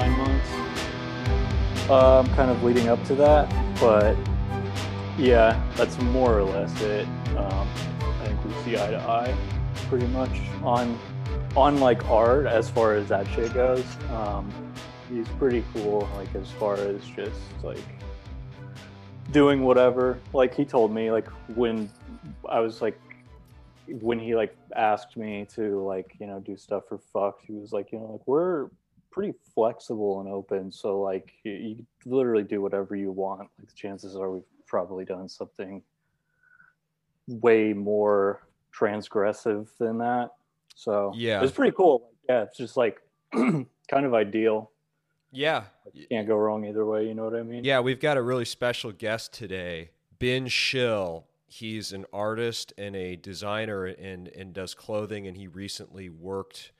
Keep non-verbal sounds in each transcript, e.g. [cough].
nine months. Um, kind of leading up to that, but yeah, that's more or less it. Um, I think we see eye to eye pretty much on on like art as far as that shit goes. Um, he's pretty cool, like as far as just like doing whatever. Like he told me, like when I was like when he like asked me to like you know do stuff for FUCT, he was like, you know, like we're pretty flexible and open, so like you, you literally do whatever you want. Like the chances are we've probably done something way more transgressive than that. So Yeah. it's pretty cool. Yeah, it's just like [clears throat] kind of ideal. Yeah. Can't go wrong either way. You know what I mean? Yeah, we've got a really special guest today, Been Shill. He's an artist and a designer and, and does clothing, and he recently worked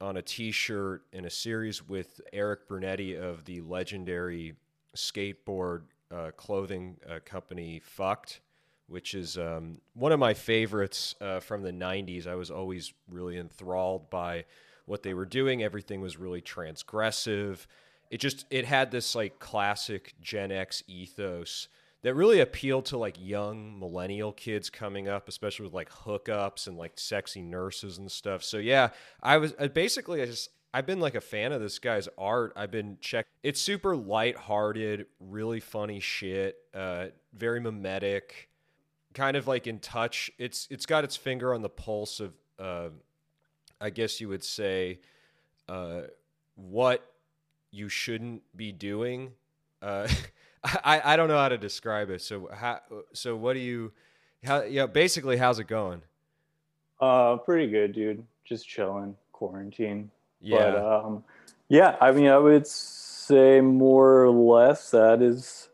on a t shirt in a series with Erik Brunetti of the legendary skateboard uh, clothing uh, company FUCT, which is um, one of my favorites uh, from the 90s. I was always really enthralled by what they were doing. Everything was really transgressive. It just it had this like classic Gen X ethos that really appealed to like young millennial kids coming up, especially with like hookups and like sexy nurses and stuff. So yeah, I was I basically I just I've been like a fan of this guy's art. I've been check. It's super lighthearted, really funny shit. Uh, very mimetic, kind of like in touch. It's it's got its finger on the pulse of, uh, I guess you would say, uh, what you shouldn't be doing. [laughs] I I don't know how to describe it. So how so what do you how yeah basically how's it going? Uh, pretty good, dude. Just chilling, quarantine. Yeah. But um, yeah, I mean, I would say more or less that is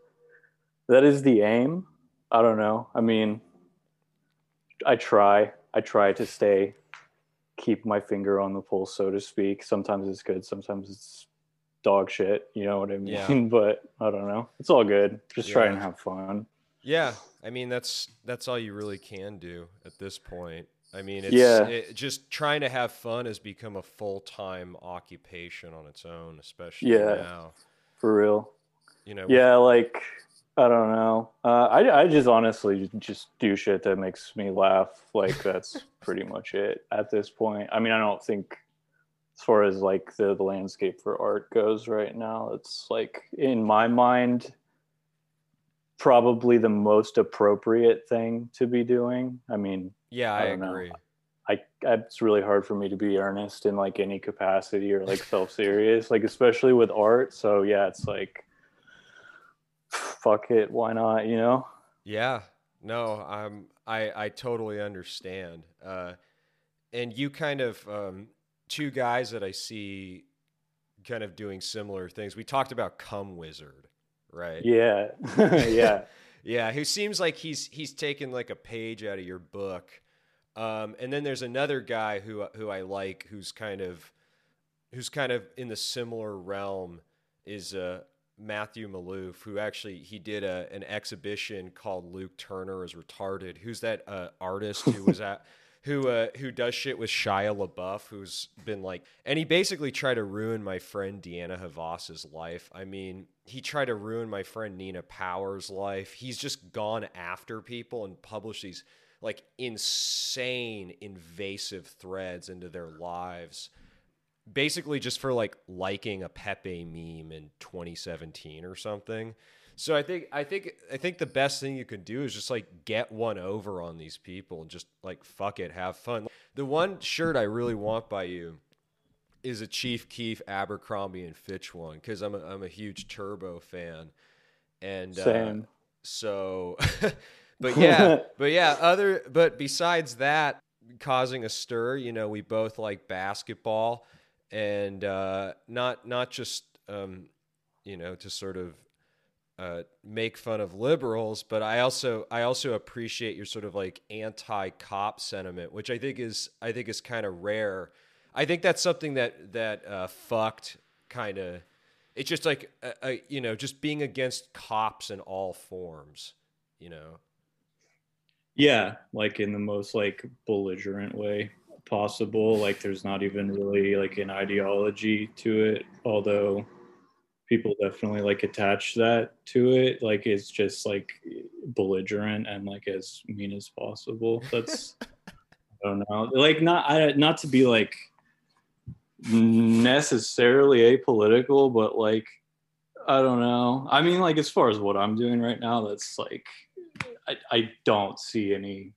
that is the aim. I don't know. I mean, I try. I try to stay, keep my finger on the pulse, so to speak. Sometimes it's good. Sometimes it's dog shit. You know what I mean? Yeah. [laughs] But I don't know. It's all good. Just try and have fun. Yeah, I mean that's that's all you really can do at this point. I mean, it's Yeah. it, just trying to have fun has become a full time occupation on its own, especially Yeah. now. For real. You know, Yeah, like I don't know. Uh, I I just honestly just do shit that makes me laugh. Like that's [laughs] pretty much it at this point. I mean, I don't think as far as like the, the landscape for art goes right now, it's like in my mind probably the most appropriate thing to be doing. I mean, yeah, I I, don't know. agree. I it's really hard for me to be earnest in like any capacity or like self serious, like especially with art. So yeah, it's like fuck it, why not? You know? Yeah, no, I'm I I totally understand. Uh, and you kind of um, two guys that I see kind of doing similar things. We talked about Cum Wizard, right? Yeah, [laughs] yeah, [laughs] Yeah, who seems like he's he's taken like a page out of your book. Um, and then there's another guy who who I like, who's kind of who's kind of in the similar realm, is uh, Matthew Maloof, who actually he did a, an exhibition called Luke Turner is retarded. Who's that uh, artist who was [laughs] at who uh, who does shit with Shia LaBeouf, who's been like, and he basically tried to ruin my friend Deanna Havas's life. I mean, he tried to ruin my friend Nina Power's life. He's just gone after people and published these like insane invasive threads into their lives basically just for like liking a Pepe meme in 2017 or something. So I think I think I think the best thing you can do is just like get one over on these people and just like fuck it, have fun. The one shirt I really want by you is a Chief Keef Abercrombie and Fitch one because I'm a, I'm a huge Turbo fan, and uh, so, [laughs] but yeah, [laughs] but yeah, other but besides that, causing a stir, you know, we both like basketball, and uh, not not just um, you know to sort of uh, make fun of liberals, but I also I also appreciate your sort of like anti-cop sentiment, which I think is I think is kind of rare. I think that's something that that uh, FUCT kind of. It's just like uh, uh, you know, just being against cops in all forms. You know, yeah, like in the most like belligerent way possible. Like there's not even really like an ideology to it, although people definitely like attach that to it. Like it's just like belligerent and like as mean as possible. That's [laughs] I don't know. Like not I not to be like necessarily apolitical, but like I don't know. I mean, like as far as what I'm doing right now, that's like I, I don't see any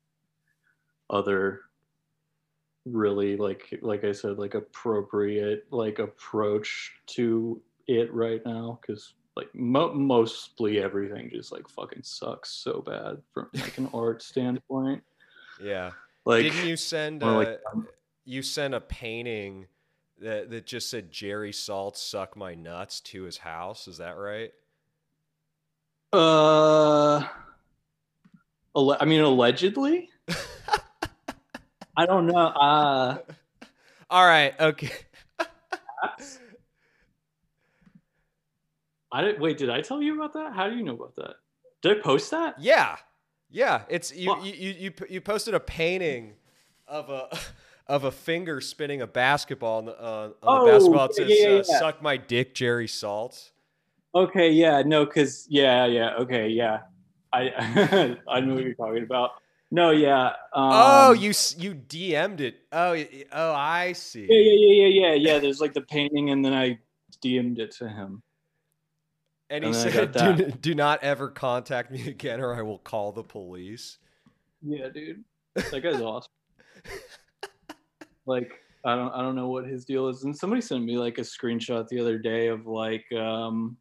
other really like like I said like appropriate like approach to it right now because like mo- mostly everything just like fucking sucks so bad from [laughs] like an art standpoint. Yeah. Like didn't you send or, a, like, um, you sent a painting that that just said Jerry Saltz suck my nuts to his house? Is that right? Uh, alle- I mean, allegedly. [laughs] I don't know. Uh, All right. Okay. I didn't wait. Did I tell you about that? How do you know about that? Did I post that? Yeah. Yeah. It's you. Well- You, you you you posted a painting of a [laughs] of a finger spinning a basketball on the uh, on Oh, the basketball. It yeah, says yeah, uh, "Suck my dick, Jerry Saltz." Okay. Yeah. No. Cause yeah. Yeah. Okay. Yeah. I [laughs] I know what you're talking about. No. Yeah. Um, oh, you you DM'd it. Oh, oh, I see. Yeah. Yeah. Yeah. Yeah. Yeah. Yeah. There's like the painting, and then I DM'd it to him. And he And said, do, "Do not ever contact me [laughs] again, or I will call the police." Yeah, dude. That guy's awesome. Like, I don't I don't know what his deal is. And somebody sent me like a screenshot the other day of like um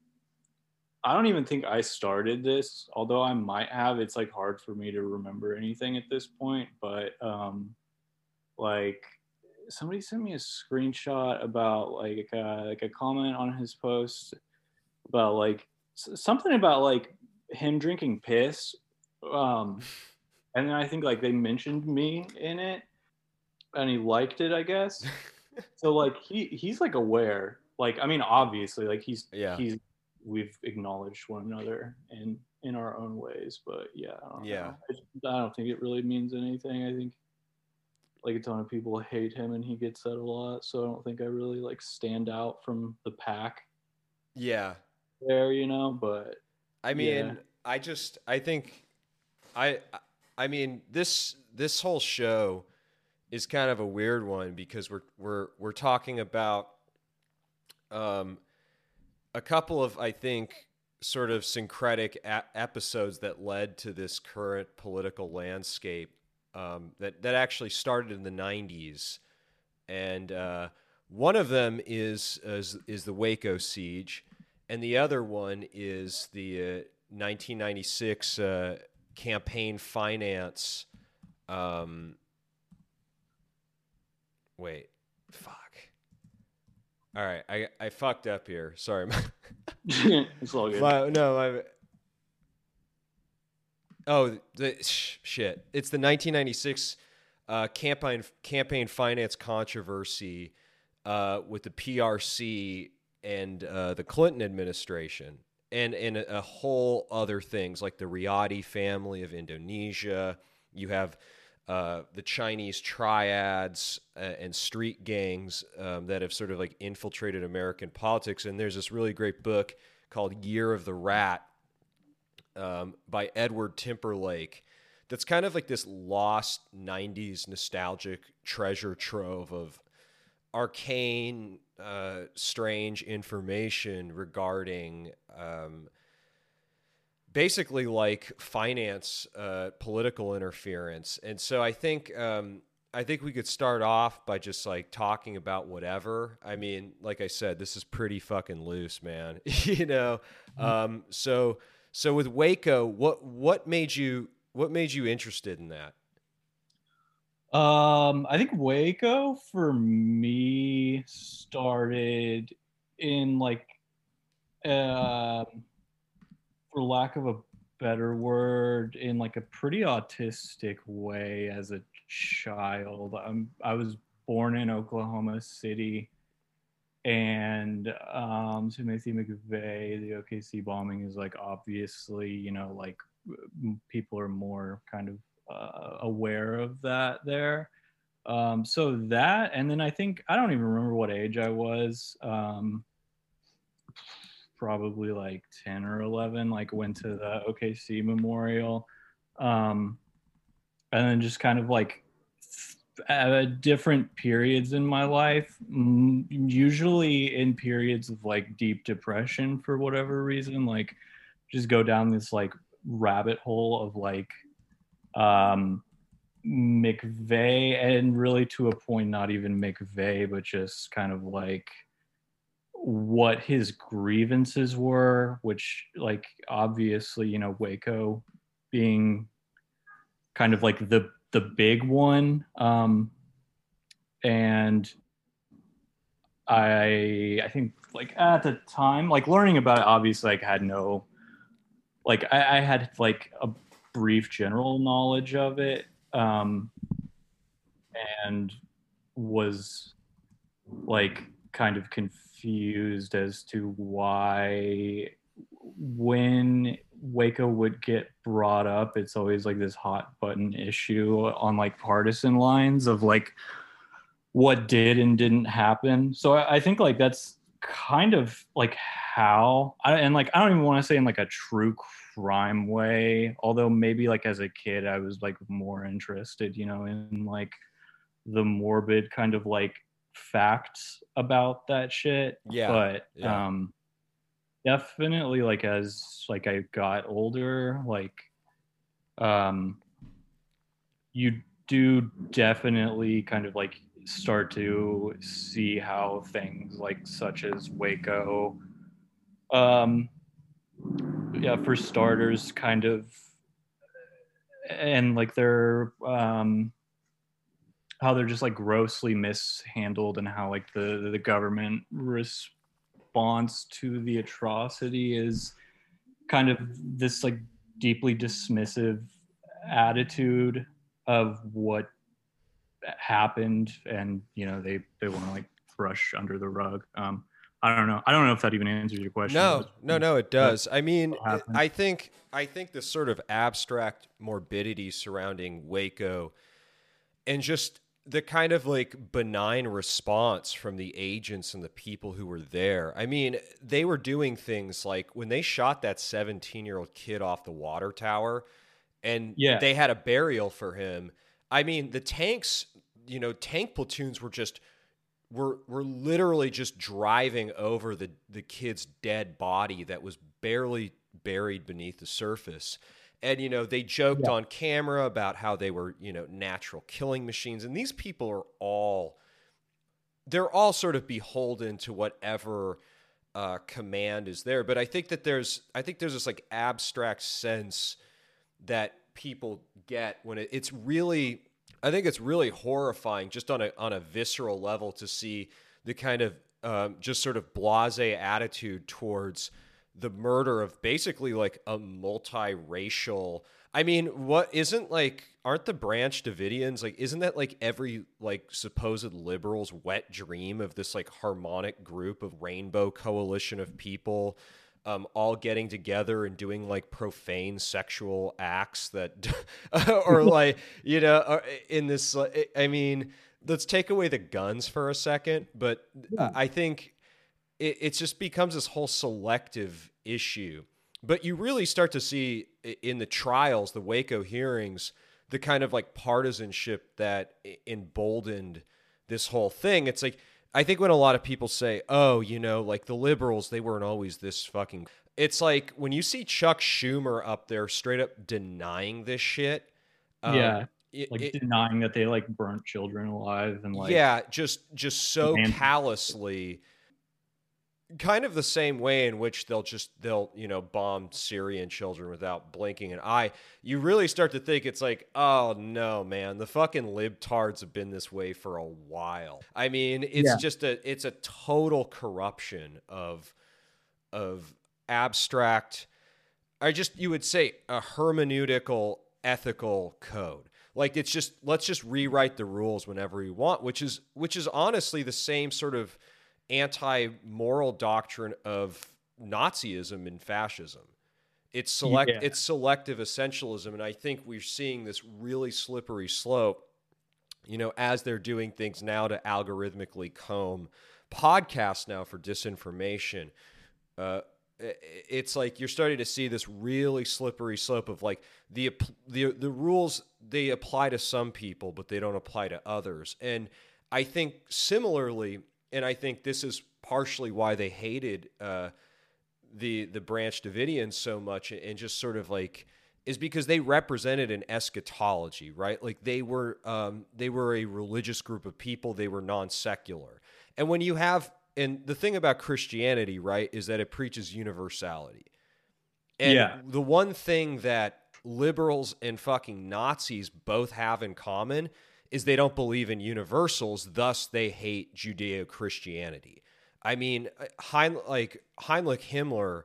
I don't even think I started this, although I might have. It's like hard for me to remember anything at this point, but um like somebody sent me a screenshot about like uh, like a comment on his post about like something about like him drinking piss um [laughs] and then I think like they mentioned me in it, and he liked it, I guess. [laughs] so like he he's like aware. Like I mean, obviously, like he's Yeah. he's we've acknowledged one another in in our own ways, but yeah, I don't Yeah. know. I, I don't think it really means anything. I think like a ton of people hate him, and he gets that a lot. So I don't think I really like stand out from the pack Yeah. There, you know. But I mean, Yeah. I just I think I I mean this this whole show is kind of a weird one because we're we're we're talking about um a couple of I think sort of syncretic a- episodes that led to this current political landscape um, that that actually started in the 90s and uh, one of them is, is is the Waco siege and the other one is the uh, 1996 uh, campaign finance. Um, wait, fuck. All right, I I fucked up here. Sorry. [laughs] it's all good. My, no, my. Oh, the, sh- shit! It's the 1996 uh, campaign campaign finance controversy uh, with the PRC and uh, the Clinton administration, and and a, a whole other things like the Riady family of Indonesia. You have uh, the Chinese triads uh, and street gangs um, that have sort of like infiltrated American politics. And there's this really great book called Year of the Rat um, by Edward Timperlake. That's kind of like this lost 90s nostalgic treasure trove of arcane, uh, strange information regarding um, basically like finance uh, political interference. And so I think um, I think we could start off by just like talking about whatever. I mean, like I said, this is pretty fucking loose, man. [laughs] you know. Um, so so with Waco, what what made you what made you interested in that? Um, I think Waco for me started in like, um, for lack of a better word, in like a pretty autistic way as a child. I'm I was born in Oklahoma City, and um, Timothy McVeigh, the OKC bombing is like obviously you know like people are more kind of uh, aware of that there. Um, so that, and then I think I don't even remember what age I was. Um, probably like ten or eleven. Like went to the OKC Memorial, um, and then just kind of like at different periods in my life, usually in periods of like deep depression for whatever reason, like just go down this like rabbit hole of like um McVeigh and really to a point not even McVeigh but just kind of like what his grievances were which like obviously you know Waco being kind of like the the big one. Um and I I think like at the time like learning about it obviously like had no like I, I had like a brief general knowledge of it um, and was like kind of confused as to why when Waco would get brought up, it's always like this hot button issue on like partisan lines of like what did and didn't happen. So I, I think like that's kind of like how I, and like I don't even want to say in like a true crime way although maybe like as a kid i was like more interested you know in like the morbid kind of like facts about that shit yeah but yeah. um definitely like as like i got older like um you do definitely kind of like start to see how things like such as waco um yeah for starters kind of and like they're um how they're just like grossly mishandled and how like the the government response to the atrocity is kind of this like deeply dismissive attitude of what happened and you know they they want to like brush under the rug. Um I don't know. I don't know if that even answers your question. No, no, no, it does. I mean, I think I think the sort of abstract morbidity surrounding Waco and just the kind of like benign response from the agents and the people who were there. I mean, they were doing things like when they shot that 17-year-old kid off the water tower and yeah. they had a burial for him. I mean, the tanks, you know, tank platoons were just we're we're literally just driving over the the kid's dead body that was barely buried beneath the surface. And you know, they joked yeah. on camera about how they were, you know, natural killing machines and these people are all they're all sort of beholden to whatever uh, command is there. But I think that there's I think there's this like abstract sense that people get when it, it's really I think it's really horrifying, just on a on a visceral level, to see the kind of um, just sort of blasé attitude towards the murder of basically like a multiracial. I mean, what isn't like? Aren't the Branch Davidians like? Isn't that like every like supposed liberal's wet dream of this like harmonic group of rainbow coalition of people? Um, all getting together and doing like profane sexual acts that, [laughs] or [laughs] like, you know, in this, I mean, let's take away the guns for a second, but I think it, it just becomes this whole selective issue. But you really start to see in the trials, the Waco hearings, the kind of like partisanship that emboldened this whole thing. It's like, I think when a lot of people say, "Oh, you know, like the liberals, they weren't always this fucking," it's like when you see Chuck Schumer up there straight up denying this shit. Um, yeah, it, like it, denying that they like burnt children alive and like yeah, just just so callously kind of the same way in which they'll just they'll you know bomb Syrian children without blinking an eye. You really start to think it's like, oh no, man, the fucking libtards have been this way for a while. I mean, it's yeah. just a it's a total corruption of of abstract. I just you would say a hermeneutical ethical code. Like it's just let's just rewrite the rules whenever we want, which is which is honestly the same sort of anti-moral doctrine of Nazism and fascism. It's select yeah. it's selective essentialism, and I think we're seeing this really slippery slope. you know, as they're doing things now to algorithmically comb podcasts now for disinformation. Uh, it's like you're starting to see this really slippery slope of like the the the rules they apply to some people but they don't apply to others and i think similarly and i think this is partially why they hated uh, the the branch davidians so much and just sort of like is because they represented an eschatology right like they were um, they were a religious group of people they were non-secular and when you have and the thing about Christianity, right, is that it preaches universality. And yeah. the one thing that liberals and fucking Nazis both have in common is they don't believe in universals, thus they hate Judeo-Christianity. I mean, uh, Hein, like Heinrich Himmler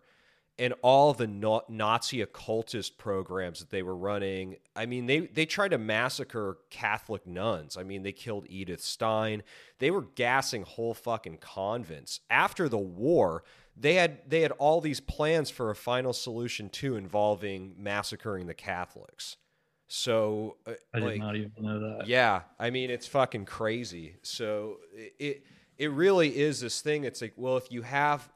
and all the Nazi occultist programs that they were running. I mean, they they tried to massacre Catholic nuns. I mean, they killed Edith Stein. They were gassing whole fucking convents. After the war, they had they had all these plans for a final solution too involving massacring the Catholics. So uh, I did like, not even know that. Yeah, I mean, it's fucking crazy. So it it really is this thing. It's like, well, if you have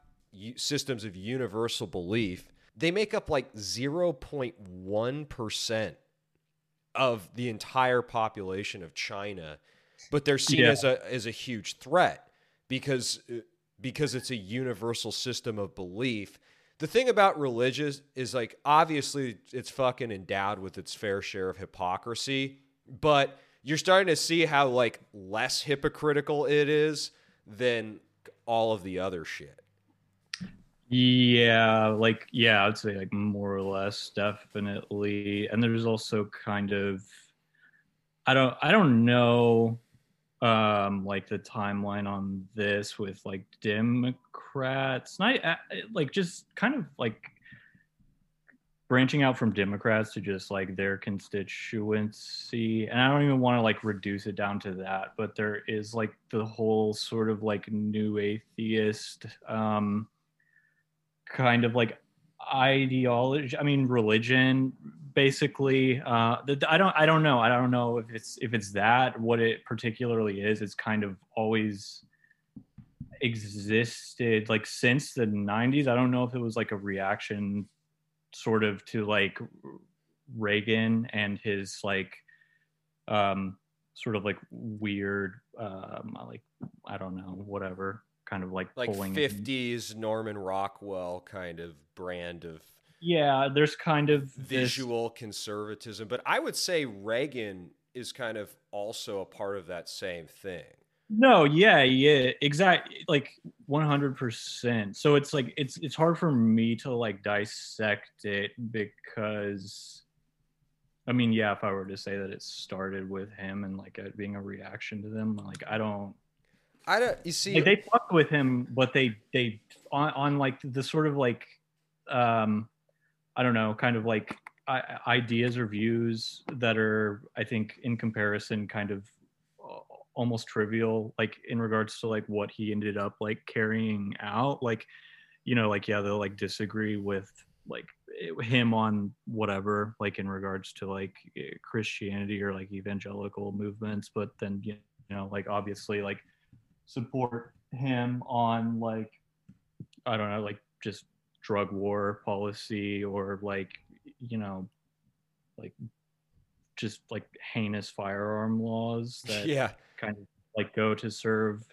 systems of universal belief, they make up like 0.1% of the entire population of China, but they're seen yeah. as a as a huge threat because because it's a universal system of belief. The thing about religious is like obviously it's fucking endowed with its fair share of hypocrisy, but you're starting to see how like less hypocritical it is than all of the other shit. Yeah, like yeah, I'd say like more or less definitely. And there's also kind of I don't I don't know um like the timeline on this with like Democrats. Not like just kind of like branching out from Democrats to just like their constituency. And I don't even want to like reduce it down to that, but there is like the whole sort of like new atheist um kind of like ideology i mean religion basically uh i don't i don't know i don't know if it's if it's that what it particularly is it's kind of always existed like since the 90s i don't know if it was like a reaction sort of to like reagan and his like um sort of like weird um like i don't know whatever kind of like like 50s in. Norman Rockwell kind of brand of yeah there's kind of visual this... conservatism but I would say Reagan is kind of also a part of that same thing no yeah yeah exactly like 100% so it's like it's it's hard for me to like dissect it because I mean, yeah, if I were to say that it started with him and like it being a reaction to them, like I don't I don't. You see, like, they fucked with him, but they they on, on like the sort of like, um, I don't know, kind of like ideas or views that are, I think, in comparison, kind of uh, almost trivial, like in regards to like what he ended up like carrying out. Like, you know, like yeah, they'll like disagree with like him on whatever, like in regards to like Christianity or like evangelical movements, but then you know, like obviously like support him on like I don't know, like just drug war policy or like you know, like just like heinous firearm laws [laughs] that yeah. kind of like go to serve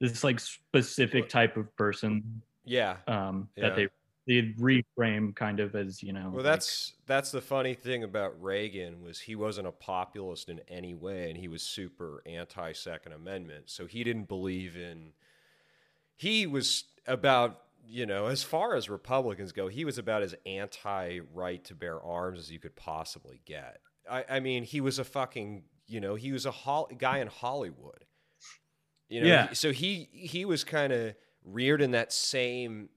this like specific type of person yeah. um that they they reframe kind of as you know well that's like, that's the funny thing about reagan was he wasn't a populist in any way and he was super anti second amendment. So he didn't believe in he was about you know as far as republicans go he was about as anti right to bear arms as you could possibly get i, I mean he was a fucking you know he was a ho- guy in hollywood you know yeah. so he he was kind of reared in that same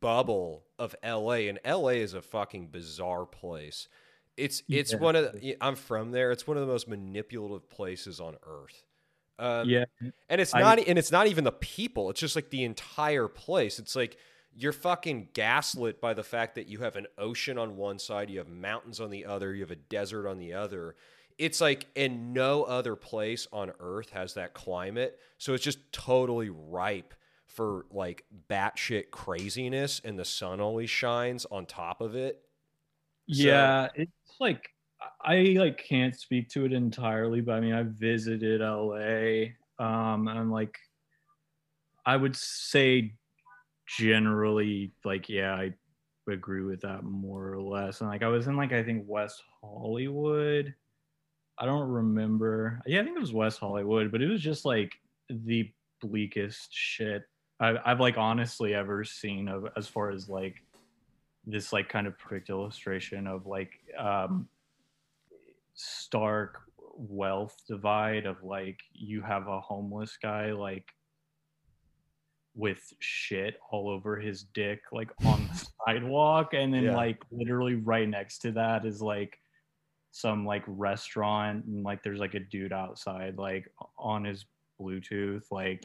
bubble of LA, and LA is a fucking bizarre place. It's it's yeah. one of the, I'm from there. It's one of the most manipulative places on earth. Um, yeah, and it's not and it's not even the people. It's just like the entire place. It's like you're fucking gaslit by the fact that you have an ocean on one side, you have mountains on the other, you have a desert on the other. it's like in no other place on earth has that climate. So it's just totally ripe for like batshit craziness and the sun always shines on top of it. So- Yeah, it's like I like can't speak to it entirely, but I mean I visited LA, um, and like I would say generally like yeah I agree with that more or less. And like I was in like I think West Hollywood. I don't remember. Yeah, I think it was West Hollywood, but it was just like the bleakest shit I, I've like honestly ever seen of as far as like this like kind of perfect illustration of like um stark wealth divide of like you have a homeless guy like with shit all over his dick like on the [laughs] sidewalk and then Yeah. like literally right next to that is like some like restaurant and like there's like a dude outside like on his bluetooth like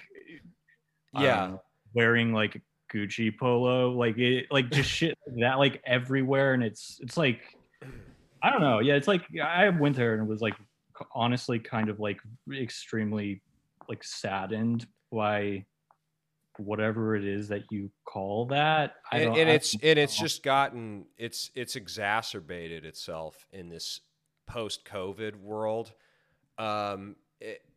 Yeah. know, wearing like Gucci polo, like it, like just shit like that, like everywhere, and it's it's like I don't know, yeah, it's like I went there and was like honestly kind of like extremely like saddened by whatever it is that you call that. I and, don't, and it's and it's just gotten it's it's exacerbated itself in this post COVID world, um,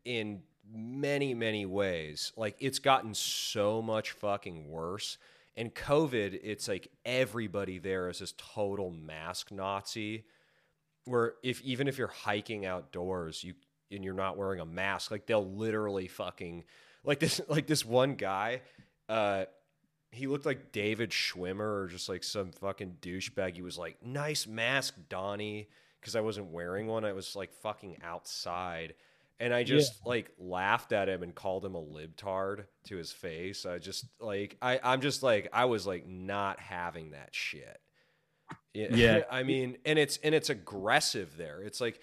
in many many ways. Like it's gotten so much fucking worse. And COVID, it's like everybody there is this total mask Nazi, where if even if you're hiking outdoors, you and you're not wearing a mask, like they'll literally fucking like this [laughs] like this one guy. Uh, he looked like David Schwimmer or just like some fucking douchebag. He was like, "Nice mask, Donnie," because I wasn't wearing one. I was like fucking outside, and I just like laughed at him and called him a libtard to his face. I just like I I'm just like I was like not having that shit. Yeah. [laughs] I mean, and it's and it's aggressive there. It's like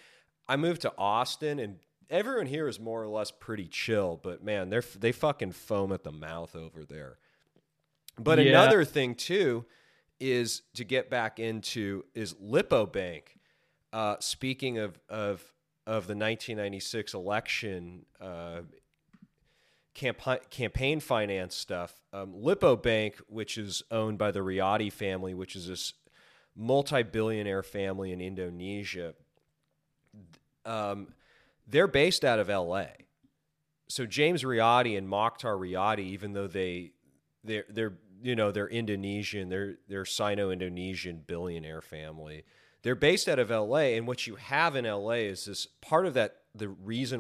I moved to Austin and everyone here is more or less pretty chill, but man, they're they fucking foam at the mouth over there. But Yeah. another thing too is to get back into is LippoBank. Uh, speaking of of of the 1996 election uh, campaign campaign finance stuff, um, LippoBank, which is owned by the Riady family, which is this multi-billionaire family in Indonesia, um, they're based out of L.A. So James Riady and Mochtar Riady, even though they they're they're you know they're Indonesian, they're they're Sino-Indonesian billionaire family. They're based out of L.A. and what you have in L.A. is this part of that the reason